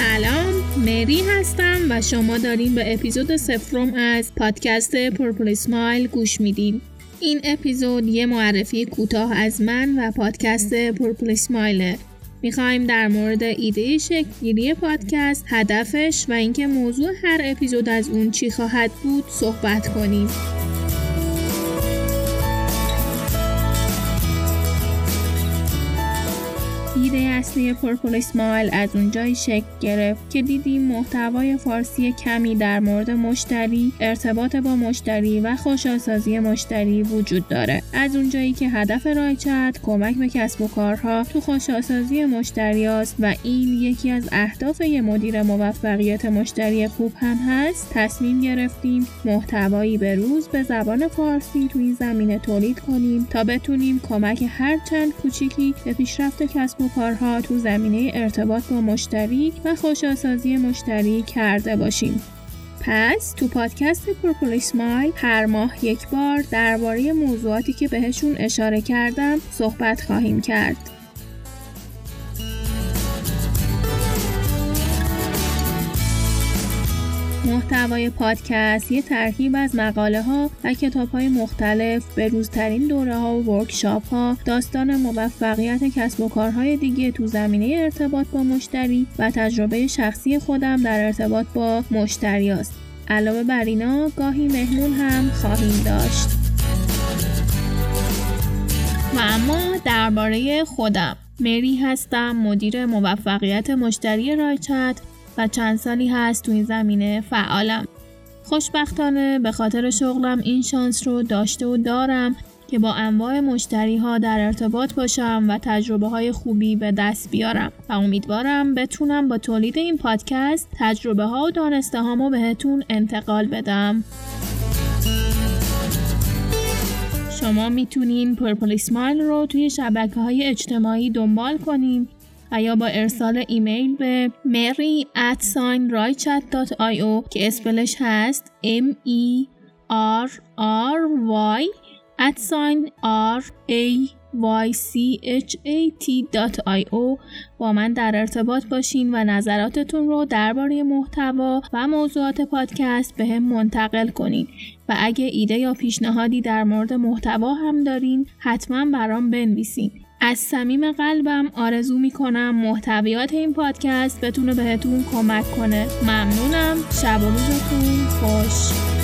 سلام مری هستم و شما داریم به اپیزود سفرم از پادکست پرپل سمایل گوش میدین این اپیزود یه معرفی کوتاه از من و پادکست پرپل سمایله می‌خوایم در مورد ایده شکلگیری پادکست، هدفش و اینکه موضوع هر اپیزود از اون چی خواهد بود صحبت کنیم. ایده اصلی پرپل اسمایل از اونجایی شکل گرفت که دیدیم محتوای فارسی کمی در مورد مشتری، ارتباط با مشتری و خوشاسازی مشتری وجود داره. از اونجایی که هدف رایچت کمک به کسب و کارها تو خوشاسازی مشتری است و این یکی از اهداف مدیر موفقیت مشتری خوب هم هست، تصمیم گرفتیم محتوایی به روز به زبان فارسی توی این زمینه تولید کنیم تا بتونیم کمک هر چند کوچیکی به پیشرفت کسب و کارها تو زمینه ارتباط با مشتری و خوشاسازی مشتری کرده باشیم. پس تو پادکست پرپل اسمایل هر ماه یک بار درباره موضوعاتی که بهشون اشاره کردم صحبت خواهیم کرد. محتوای پادکست یه ترکیب از مقاله ها و کتاب های مختلف به روزترین دوره ها و ورکشاپ ها داستان موفقیت کسب و کارهای دیگه تو زمینه ارتباط با مشتری و تجربه شخصی خودم در ارتباط با مشتری است. علاوه بر اینا گاهی مهمون هم خواهیم داشت. و اما درباره خودم مری هستم مدیر موفقیت مشتری رایچت و چند سالی هست تو این زمینه فعالم. خوشبختانه به خاطر شغلم این شانس رو داشته و دارم که با انواع مشتری ها در ارتباط باشم و تجربه های خوبی به دست بیارم و امیدوارم بتونم با تولید این پادکست تجربه ها و دانسته هامو بهتون انتقال بدم. شما می‌تونین پرپل اسمایل رو توی شبکه های اجتماعی دنبال کنیم و یا با ارسال ایمیل به mary که اسپلش هست m e r r y at sign r a y c h a t با من در ارتباط باشین و نظراتتون رو درباره محتوا و موضوعات پادکست به هم منتقل کنین. و اگه ایده یا پیشنهادی در مورد محتوا هم دارین حتما برام بنویسین. از صمیم قلبم آرزو می‌کنم محتویات این پادکست بتونه بهتون کمک کنه. ممنونم. شب و روزتون خوش.